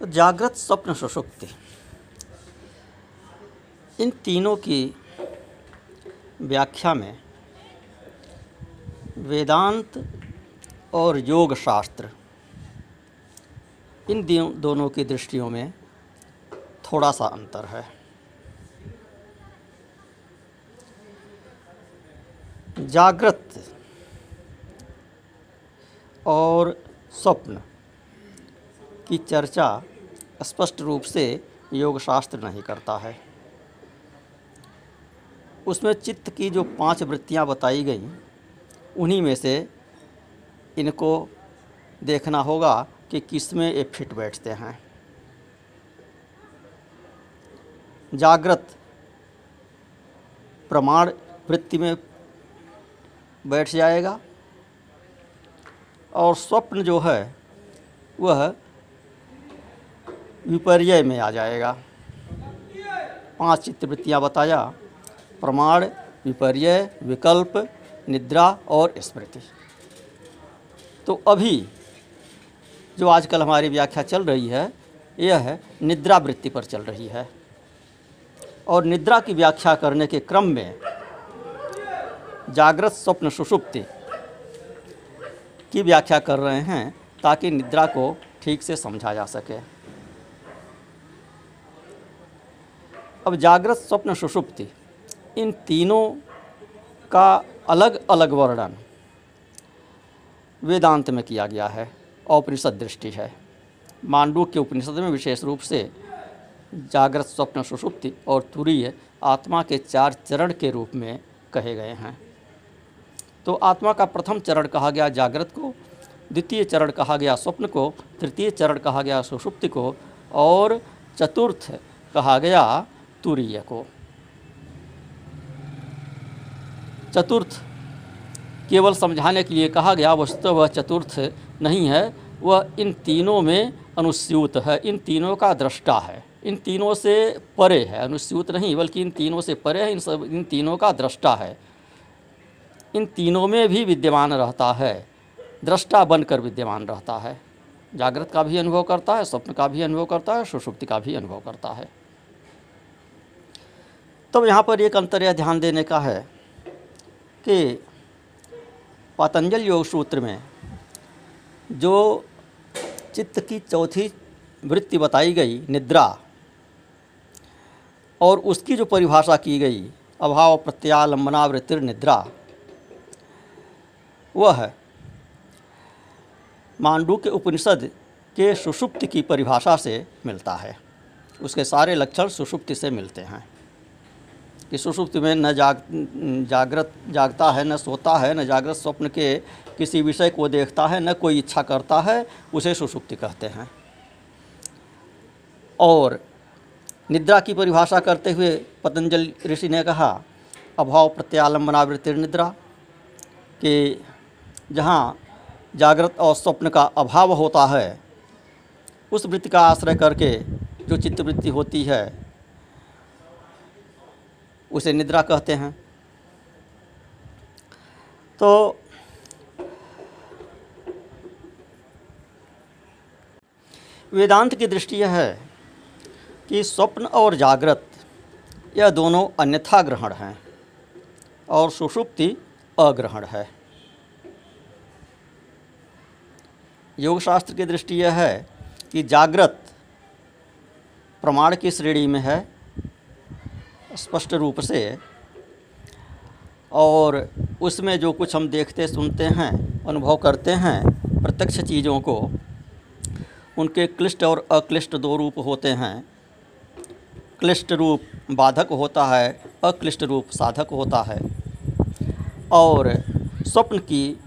तो जागृत स्वप्न सुषुप्ति इन तीनों की व्याख्या में वेदांत और योग शास्त्र इन दोनों की दृष्टियों में थोड़ा सा अंतर है। जागृत और स्वप्न। की चर्चा स्पष्ट रूप से योगशास्त्र नहीं करता है। उसमें चित्त की जो पाँच वृत्तियाँ बताई गई, उन्हीं में से इनको देखना होगा कि किसमें ये फिट बैठते हैं। जागृत प्रमाण वृत्ति में बैठ जाएगा और स्वप्न जो है, वह विपर्य में आ जाएगा। पाँच चित्तवृत्तियाँ बताया। प्रमाण विपर्य विकल्प, निद्रा और स्मृति। तो अभी जो आजकल हमारी व्याख्या चल रही है, यह है निद्रा वृत्ति पर चल रही है। और निद्रा की व्याख्या करने के क्रम में जागृत स्वप्न सुषुप्ति की व्याख्या कर रहे हैं ताकि निद्रा को ठीक से समझा जा सके। अब जागृत स्वप्न सुषुप्ति, इन तीनों का अलग अलग वर्णन वेदांत में किया गया है, औपनिषद दृष्टि है। मांडू के उपनिषद में विशेष रूप से जागृत स्वप्न सुषुप्ति और तुरीय आत्मा के चार चरण के रूप में कहे गए हैं। तो आत्मा का प्रथम चरण कहा गया जागृत को, द्वितीय चरण कहा गया स्वप्न को, तृतीय चरण कहा गया सुषुप्ति को और चतुर्थ कहा गया तुरीय को चतुर्थ, केवल समझाने के लिए कहा गया वस्तु वह चतुर्थ नहीं है, वह इन तीनों में अनुस्यूत है, इन तीनों का दृष्टा है। इन तीनों से परे है, अनुस्यूत नहीं, बल्कि इन तीनों से परे है, इन सब, इन तीनों का दृष्टा है। इन तीनों में भी विद्यमान रहता है, दृष्टा बनकर विद्यमान रहता है। जागृत का भी अनुभव करता है, स्वप्न का भी अनुभव करता है, सुषुप्ति का भी अनुभव करता है। तो यहाँ पर एक अंतर यह ध्यान देने का है कि पतंजल योग सूत्र में जो चित्त की चौथी वृत्ति बताई गई, निद्रा, और उसकी जो परिभाषा की गई, अभाव प्रत्यालंबना वृत्तिर निद्रा, वह मांडू के उपनिषद के सुषुप्ति की परिभाषा से मिलता है। उसके सारे लक्षण सुषुप्ति से मिलते हैं। कि सुषुप्ति में न जाग, जागृत, जागता है, न सोता है, न जागृत स्वप्न के किसी विषय को देखता है, न कोई इच्छा करता है, उसे सुषुप्ति कहते हैं। और निद्रा की परिभाषा करते हुए पतंजलि ऋषि ने कहा, अभाव प्रत्यालंबनावृत्ति निद्रा, कि जहाँ जागृत और स्वप्न का अभाव होता है, उस वृत्ति का आश्रय करके जो चित्तवृत्ति होती है उसे निद्रा कहते हैं। तो वेदांत की दृष्टि यह है कि स्वप्न और जागृत, यह दोनों अन्यथा ग्रहण हैं और सुषुप्ति अग्रहण है। योग शास्त्र की दृष्टि यह है कि जागृत प्रमाण की श्रेणी में है स्पष्ट रूप से, और उसमें जो कुछ हम देखते, सुनते हैं, अनुभव करते हैं, प्रत्यक्ष चीज़ों को, उनके क्लिष्ट और अक्लिष्ट दो रूप होते हैं। क्लिष्ट रूप बाधक होता है, अक्लिष्ट रूप साधक होता है। और स्वप्न की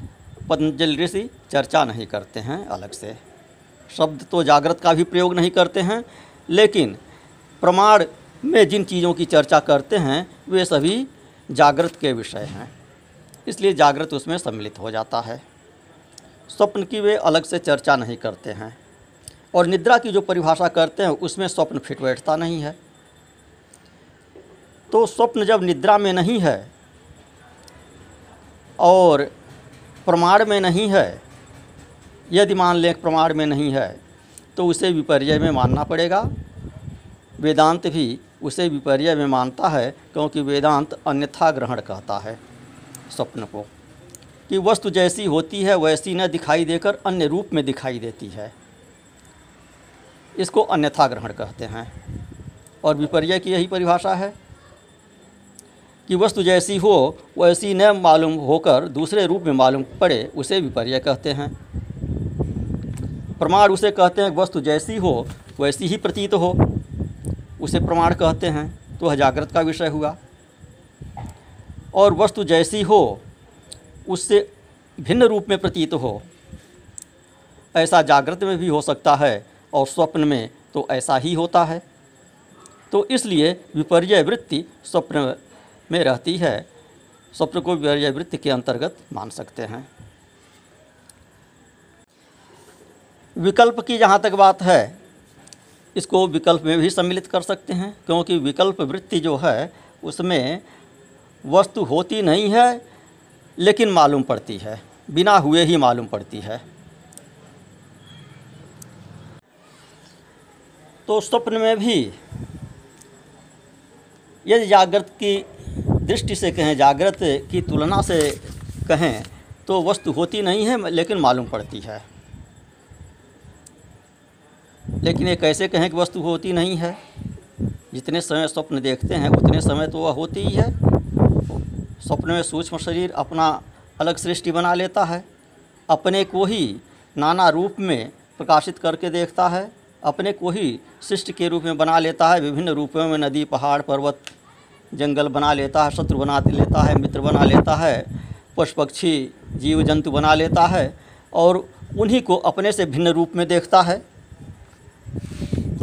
पतंजलि ऋषि चर्चा नहीं करते हैं, अलग से। शब्द तो जागृत का भी प्रयोग नहीं करते हैं, लेकिन प्रमाण में जिन चीज़ों की चर्चा करते हैं, वे सभी जागृत के विषय हैं। इसलिए जागृत उसमें सम्मिलित हो जाता है। स्वप्न की वे अलग से चर्चा नहीं करते हैं। और निद्रा की जो परिभाषा करते हैं, उसमें स्वप्न फिट बैठता नहीं है। तो स्वप्न जब निद्रा में नहीं है और प्रमाण में नहीं है, यदि मान लें प्रमाण में नहीं है तो उसे विपर्य में मानना पड़ेगा। वेदांत भी उसे विपर्य में मानता है, क्योंकि वेदांत अन्यथा ग्रहण कहता है। स्वप्न को, कि वस्तु जैसी होती है, वैसी न दिखाई देकर अन्य रूप में दिखाई देती है। इसको अन्यथा ग्रहण कहते हैं। और विपर्य की यही परिभाषा है, कि वस्तु जैसी हो, वैसी न मालूम होकर दूसरे रूप में मालूम पड़े, उसे विपर्य कहते हैं। प्रमाण उसे कहते हैं, वस्तु जैसी हो, वैसी ही प्रतीत हो। उसे प्रमाण कहते हैं तो जागृत का विषय हुआ। और वस्तु जैसी हो, उससे भिन्न रूप में प्रतीत हो। ऐसा जागृत में भी हो सकता है और स्वप्न में तो ऐसा ही होता है। तो इसलिए विपर्य वृत्ति स्वप्न में रहती है। स्वप्न को विपर्य वृत्ति के अंतर्गत मान सकते हैं। विकल्प की जहाँ तक बात है इसको विकल्प में भी सम्मिलित कर सकते हैं, क्योंकि विकल्प वृत्ति जो है, उसमें वस्तु होती नहीं है, लेकिन मालूम पड़ती है। बिना हुए ही मालूम पड़ती है। तो स्वप्न में भी यदि जागृत की दृष्टि से कहें, जागृत की तुलना से कहें तो वस्तु होती नहीं है, लेकिन मालूम पड़ती है। लेकिन ये कैसे कहें कि वस्तु होती नहीं है? जितने समय स्वप्न देखते हैं, उतने समय तो वह होती ही है। स्वप्न में सूक्ष्म शरीर अपना अलग सृष्टि बना लेता है। अपने को ही नाना रूप में प्रकाशित करके देखता है। अपने को ही सृष्टि के रूप में बना लेता है। विभिन्न रूपों में नदी, पहाड़, पर्वत, जंगल बना लेता है, शत्रु बना लेता है, मित्र बना लेता है, पशु पक्षी, जीव जंतु बना लेता है और उन्हीं को अपने से भिन्न रूप में देखता है।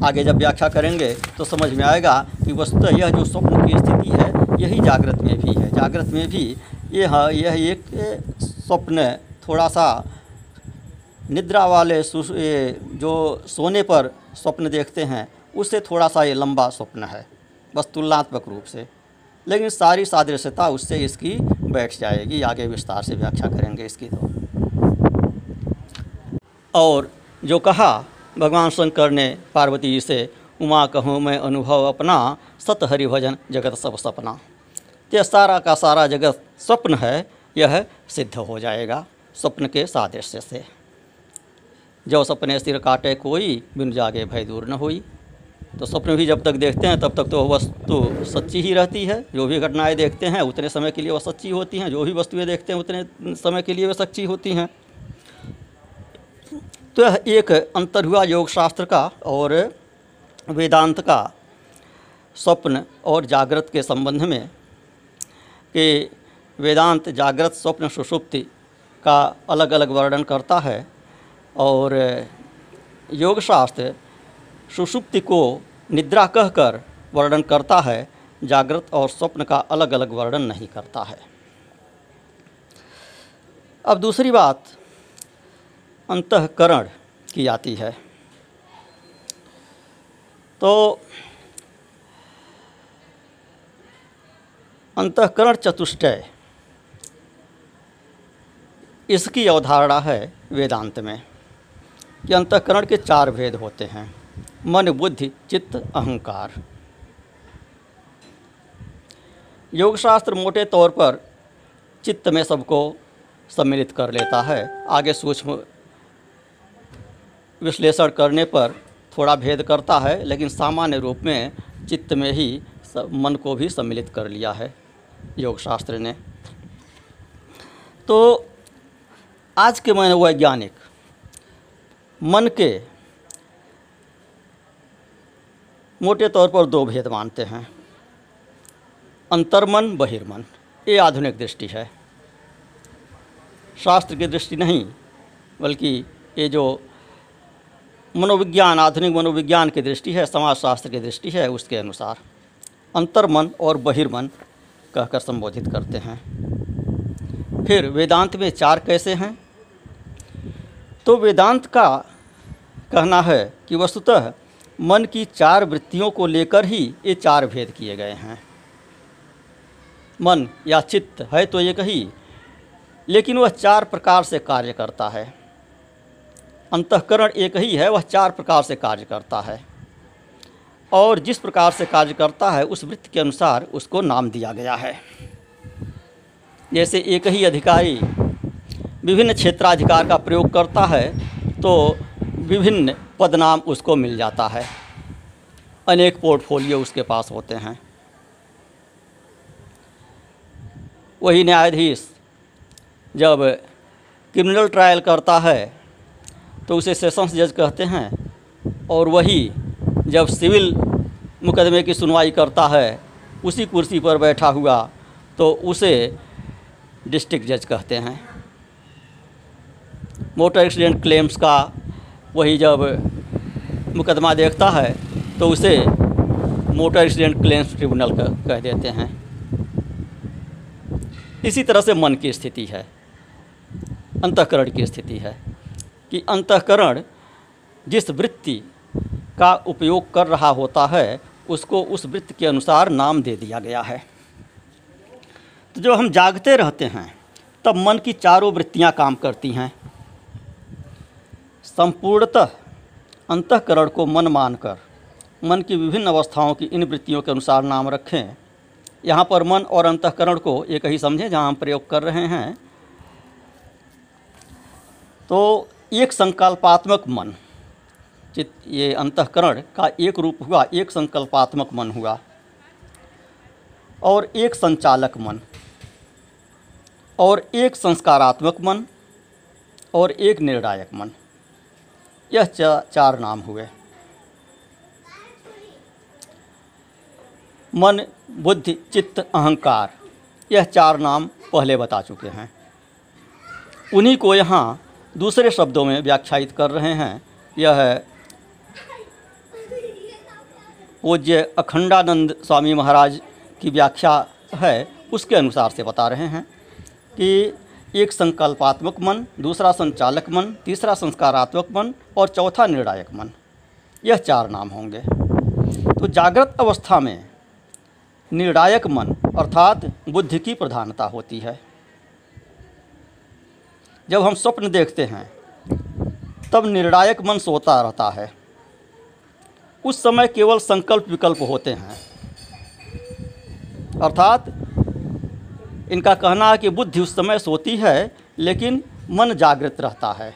आगे जब व्याख्या करेंगे तो समझ में आएगा कि वस्तुतः यह जो स्वप्न की स्थिति है, यही जागृत में भी है। जागृत में भी यह यह एक स्वप्न थोड़ा सा निद्रा वाले जो सोने पर स्वप्न देखते हैं, उससे थोड़ा सा ये लंबा स्वप्न है, बस तुलनात्मक रूप से। लेकिन सारी सादृश्यता उससे इसकी बैठ जाएगी। आगे विस्तार से व्याख्या करेंगे इसकी तो। और जो कहा भगवान शंकर ने पार्वती जी से, उमा कहूँ, मैं अनुभव अपना सत हरि भजन जगत सब सपना। ते सारा का सारा जगत स्वप्न है, यह सिद्ध हो जाएगा स्वप्न के सादृश्य से। जो सपने सिर काटे कोई, बिन जागे भय दूर न हुई। तो स्वप्न भी जब तक देखते हैं, तब तक तो वस्तु सच्ची ही रहती है। जो भी घटनाएँ देखते हैं, उतने समय के लिए वह सच्ची होती हैं। जो भी वस्तुएँ देखते हैं, उतने समय के लिए वह सच्ची होती हैं। तो यह एक अंतर हुआ योग शास्त्र का और वेदांत का स्वप्न और जागृत के संबंध में कि वेदांत जागृत, स्वप्न सुषुप्ति का अलग अलग वर्णन करता है और योग शास्त्र सुषुप्ति को निद्रा कहकर वर्णन करता है, जागृत और स्वप्न का अलग अलग वर्णन नहीं करता है। अब दूसरी बात अंतकरण की आती है। तो अंतकरण चतुष्टय, इसकी अवधारणा है वेदांत में कि अंतकरण के चार भेद होते हैं, मन, बुद्धि, चित्त, अहंकार। योगशास्त्र मोटे तौर पर चित्त में सबको सम्मिलित कर लेता है, आगे सूक्ष्म विश्लेषण करने पर थोड़ा भेद करता है, लेकिन सामान्य रूप में चित्त में ही मन को भी सम्मिलित कर लिया है योग शास्त्र ने। तो आज के मन वैज्ञानिक, मन के मोटे तौर पर दो भेद मानते हैं। अंतर्मन, बहिर्मन, ये आधुनिक दृष्टि है। शास्त्र की दृष्टि नहीं, बल्कि ये जो मनोविज्ञान, आधुनिक मनोविज्ञान की दृष्टि है, समाजशास्त्र की दृष्टि है, उसके अनुसार अंतर्मन और बहिर्मन कहकर संबोधित करते हैं। फिर वेदांत में चार कैसे हैं? तो वेदांत का कहना है कि वस्तुतः मन की चार वृत्तियों को लेकर ही ये चार भेद किए गए हैं। मन या चित्त है तो एक ही लेकिन वह चार प्रकार से कार्य करता है। अंतकरण एक ही है, वह चार प्रकार से कार्य करता है। और जिस प्रकार से कार्य करता है, उस वृत्त के अनुसार उसको नाम दिया गया है। जैसे एक ही अधिकारी विभिन्न क्षेत्राधिकार का प्रयोग करता है तो विभिन्न पदनाम उसको मिल जाता है। अनेक पोर्टफोलियो उसके पास होते हैं। वही न्यायाधीश जब क्रिमिनल ट्रायल करता है तो उसे सेशंस जज कहते हैं। और वही जब सिविल मुकदमे की सुनवाई करता है, उसी कुर्सी पर बैठा हुआ तो उसे डिस्ट्रिक्ट जज कहते हैं। मोटर एक्सीडेंट क्लेम्स का वही जब मुकदमा देखता है तो उसे मोटर एक्सीडेंट क्लेम्स ट्रिब्यूनल कह देते हैं। इसी तरह से मन की स्थिति है, अंतकरण की स्थिति है। कि अंतकरण जिस वृत्ति का उपयोग कर रहा होता है, उसको उस वृत्त के अनुसार नाम दे दिया गया है। तो जब हम जागते रहते हैं, तब मन की चारों वृत्तियाँ काम करती हैं। संपूर्णतः अंतकरण को मन मानकर, मन की विभिन्न अवस्थाओं की इन वृत्तियों के अनुसार नाम रखें। यहाँ पर मन और अंतकरण को एक ही समझें जहाँ हम प्रयोग कर रहे हैं। तो एक संकल्पात्मक मन। चित ये अंतकरण का एक रूप हुआ, एक संकल्पात्मक मन हुआ। और एक संचालक मन। और एक संस्कारात्मक मन। और एक निर्णायक मन। यह चार नाम हुए। मन, बुद्धि, चित्त, अहंकार। यह चार नाम पहले बता चुके हैं। उन्हीं को यहाँ दूसरे शब्दों में व्याख्यायित कर रहे हैं। यह है पूज्य अखंडानंद स्वामी महाराज की व्याख्या है। उसके अनुसार से बता रहे हैं कि एक संकल्पात्मक मन, दूसरा संचालक मन, तीसरा संस्कारात्मक मन और चौथा निर्णायक मन। यह चार नाम होंगे। तो जागृत अवस्था में निर्णायक मन अर्थात बुद्धि की प्रधानता होती है। जब हम स्वप्न देखते हैं, तब निर्णायक मन सोता रहता है। उस समय केवल संकल्प विकल्प होते हैं। अर्थात, इनका कहना है कि बुद्धि उस समय सोती है, लेकिन मन जागृत रहता है।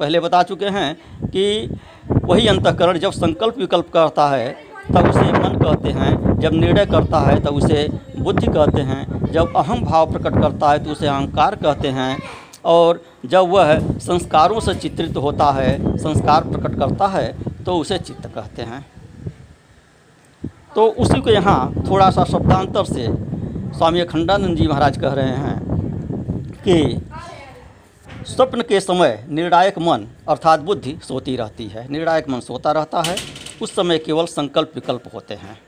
पहले बता चुके हैं कि वही अंतकरण जब संकल्प विकल्प करता है, तब उसे मन कहते हैं। जब निर्णय करता है, तब उसे बुद्धि कहते हैं। जब अहम भाव प्रकट करता है तो उसे अहंकार कहते हैं। और जब वह संस्कारों से चित्रित होता है, संस्कार प्रकट करता है तो उसे चित्त कहते हैं। तो उसी को यहाँ थोड़ा सा शब्दांतर से स्वामी अखंडानंद जी महाराज कह रहे हैं कि स्वप्न के समय निर्णायक मन अर्थात बुद्धि सोती रहती है। निर्णायक मन सोता रहता है, उस समय केवल संकल्प विकल्प होते हैं।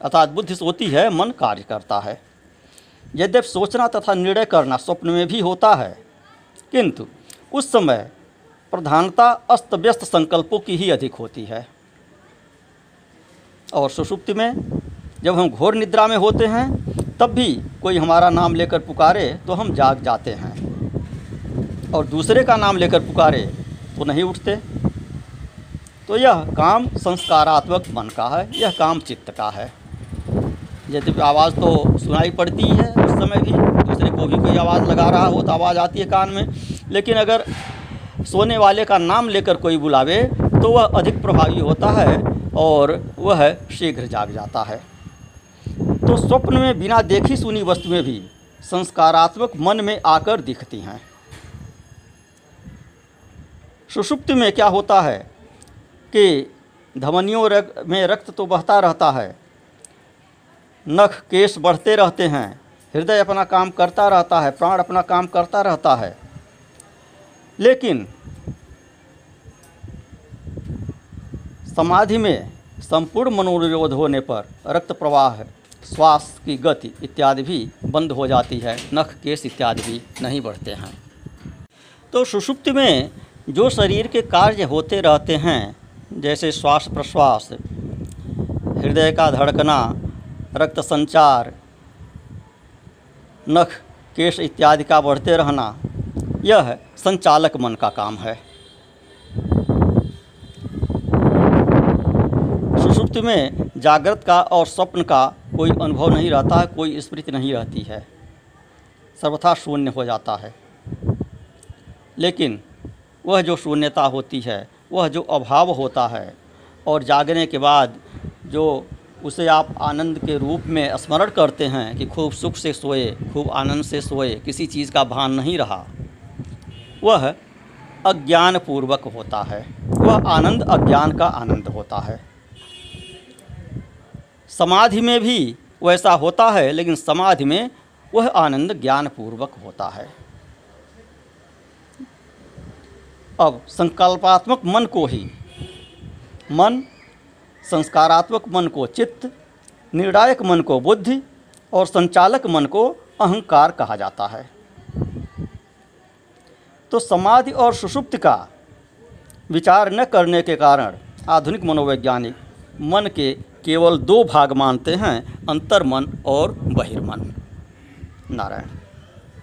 अर्थात बुद्धि सोती है, मन कार्य करता है। यद्यप सोचना तथा निर्णय करना स्वप्न में भी होता है किंतु उस समय प्रधानता अस्त व्यस्त संकल्पों की ही अधिक होती है। और सुषुप्ति में जब हम घोर निद्रा में होते हैं, तब भी कोई हमारा नाम लेकर पुकारे तो हम जाग जाते हैं। और दूसरे का नाम लेकर पुकारे तो नहीं उठते। तो यह काम संस्कारात्मक मन का है, यह काम चित्त का है। यदि आवाज़ तो सुनाई पड़ती है उस समय भी को भी कोई आवाज़ लगा रहा हो तो आवाज़ आती है कान में। लेकिन अगर सोने वाले का नाम लेकर कोई बुलावे तो वह अधिक प्रभावी होता है और वह शीघ्र जाग जाता है। तो स्वप्न में बिना देखी सुनी वस्तुएँ भी संस्कारात्मक मन में आकर दिखती हैं। सुषुप्ति में क्या होता है कि धमनियों में रक्त तो बहता रहता है, नख केश बढ़ते रहते हैं हृदय अपना काम करता रहता है, प्राण अपना काम करता रहता है। लेकिन समाधि में संपूर्ण मनोनिरोध होने पर रक्त प्रवाह, श्वास की गति इत्यादि भी बंद हो जाती है, नख केश इत्यादि भी नहीं बढ़ते हैं। तो सुषुप्ति में जो शरीर के कार्य होते रहते हैं, जैसे श्वास प्रश्वास, हृदय का धड़कना, रक्त संचार नख, केश इत्यादि का बढ़ते रहना, यह संचालक मन का काम है। सुषुप्ति में जागृत का और स्वप्न का कोई अनुभव नहीं रहता है कोई स्मृति नहीं रहती है। सर्वथा शून्य हो जाता है। लेकिन वह जो शून्यता होती है, वह जो अभाव होता है और जागने के बाद जो उसे आप आनंद के रूप में स्मरण करते हैं कि खूब सुख से सोए, खूब आनंद से सोए, किसी चीज़ का भान नहीं रहा। वह अज्ञान पूर्वक होता है। वह आनंद, अज्ञान का आनंद होता है। समाधि में भी वैसा होता है, लेकिन समाधि में वह आनंद ज्ञान पूर्वक होता है। अब संकल्पात्मक मन को ही, मन संस्कारात्मक मन को चित्त, निर्णायक मन को बुद्धि और संचालक मन को अहंकार कहा जाता है। तो समाधि और सुषुप्त का विचार न करने के कारण आधुनिक मनोवैज्ञानिक मन के केवल दो भाग मानते हैं, अंतर्मन और बहिर्मन। नारायण।